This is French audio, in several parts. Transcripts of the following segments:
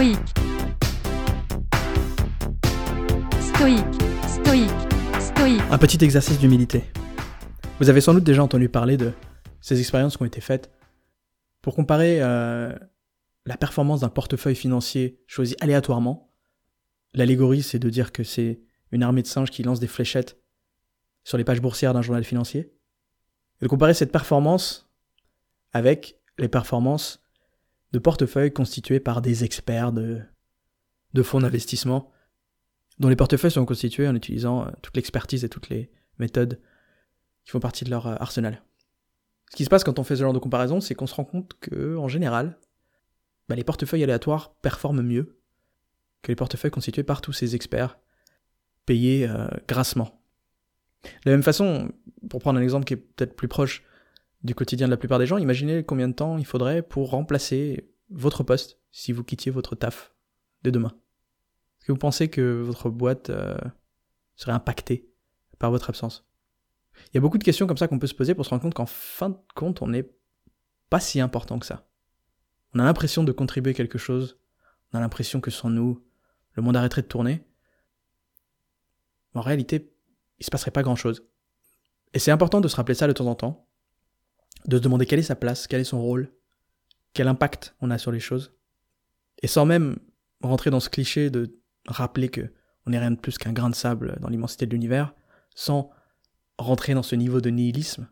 stoïque, stoïque, stoïque. Un petit exercice d'humilité. Vous avez sans doute déjà entendu parler de ces expériences qui ont été faites pour comparer euh, la performance d'un portefeuille financier choisi aléatoirement. L'allégorie, c'est de dire que c'est une armée de singes qui lance des fléchettes sur les pages boursières d'un journal financier. Et de comparer cette performance avec les performances de portefeuilles constitués par des experts de, de fonds d'investissement, dont les portefeuilles sont constitués en utilisant euh, toute l'expertise et toutes les méthodes qui font partie de leur euh, arsenal. Ce qui se passe quand on fait ce genre de comparaison, c'est qu'on se rend compte que, en général, bah, les portefeuilles aléatoires performent mieux que les portefeuilles constitués par tous ces experts, payés euh, grassement. De la même façon, pour prendre un exemple qui est peut-être plus proche du quotidien de la plupart des gens, imaginez combien de temps il faudrait pour remplacer votre poste si vous quittiez votre taf de demain. Est-ce que vous pensez que votre boîte euh, serait impactée par votre absence? Il y a beaucoup de questions comme ça qu'on peut se poser pour se rendre compte qu'en fin de compte, on n'est pas si important que ça. On a l'impression de contribuer quelque chose, on a l'impression que sans nous, le monde arrêterait de tourner. En réalité, il se passerait pas grand-chose. Et c'est important de se rappeler ça de temps en temps, de se demander quelle est sa place, quel est son rôle, quel impact on a sur les choses. Et sans même rentrer dans ce cliché de rappeler que on n'est rien de plus qu'un grain de sable dans l'immensité de l'univers, sans rentrer dans ce niveau de nihilisme,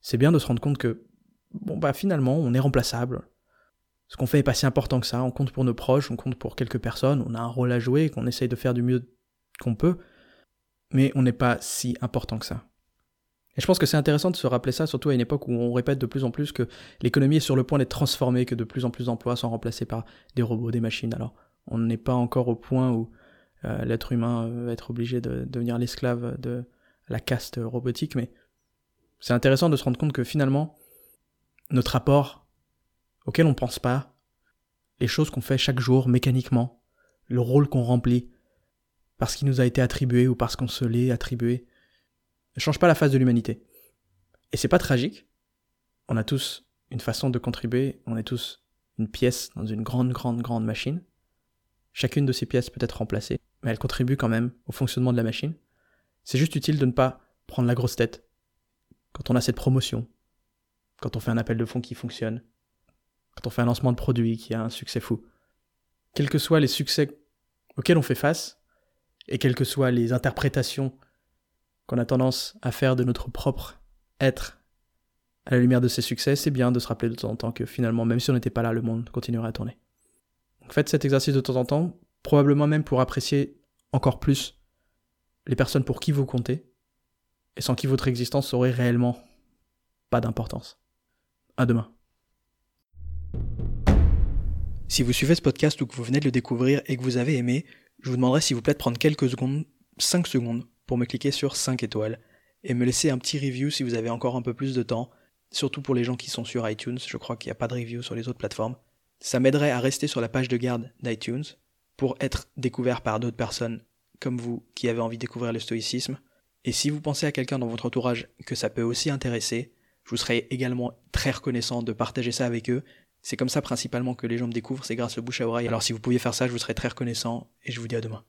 c'est bien de se rendre compte que, bon bah finalement, on est remplaçable. Ce qu'on fait est pas si important que ça, on compte pour nos proches, on compte pour quelques personnes, on a un rôle à jouer, qu'on essaye de faire du mieux qu'on peut, mais on n'est pas si important que ça. Et je pense que c'est intéressant de se rappeler ça, surtout à une époque où on répète de plus en plus que l'économie est sur le point d'être transformée, que de plus en plus d'emplois sont remplacés par des robots, des machines. Alors, on n'est pas encore au point où euh, l'être humain va être obligé de devenir l'esclave de la caste robotique, mais c'est intéressant de se rendre compte que finalement, notre rapport auquel on ne pense pas, les choses qu'on fait chaque jour mécaniquement, le rôle qu'on remplit, parce qu'il nous a été attribué ou parce qu'on se l'est attribué, ne change pas la face de l'humanité. Et c'est pas tragique. On a tous une façon de contribuer, on est tous une pièce dans une grande, grande, grande machine. Chacune de ces pièces peut être remplacée, mais elle contribue quand même au fonctionnement de la machine. C'est juste utile de ne pas prendre la grosse tête quand on a cette promotion, quand on fait un appel de fonds qui fonctionne, quand on fait un lancement de produit qui a un succès fou. Quels que soient les succès auxquels on fait face, et quelles que soient les interprétations qu'on a tendance à faire de notre propre être à la lumière de ses succès, c'est bien de se rappeler de temps en temps que finalement, même si on n'était pas là, le monde continuerait à tourner. faites cet exercice de temps en temps, probablement même pour apprécier encore plus les personnes pour qui vous comptez, et sans qui votre existence aurait réellement pas d'importance. À demain. Si vous suivez ce podcast ou que vous venez de le découvrir et que vous avez aimé, je vous demanderai s'il vous plaît de prendre quelques secondes, 5 secondes, pour me cliquer sur 5 étoiles et me laisser un petit review si vous avez encore un peu plus de temps, surtout pour les gens qui sont sur iTunes, je crois qu'il n'y a pas de review sur les autres plateformes. Ça m'aiderait à rester sur la page de garde d'iTunes pour être découvert par d'autres personnes comme vous qui avez envie de découvrir le stoïcisme. Et si vous pensez à quelqu'un dans votre entourage que ça peut aussi intéresser, je vous serais également très reconnaissant de partager ça avec eux. C'est comme ça principalement que les gens me découvrent, c'est grâce au bouche à oreille. Alors si vous pouviez faire ça, je vous serais très reconnaissant et je vous dis à demain.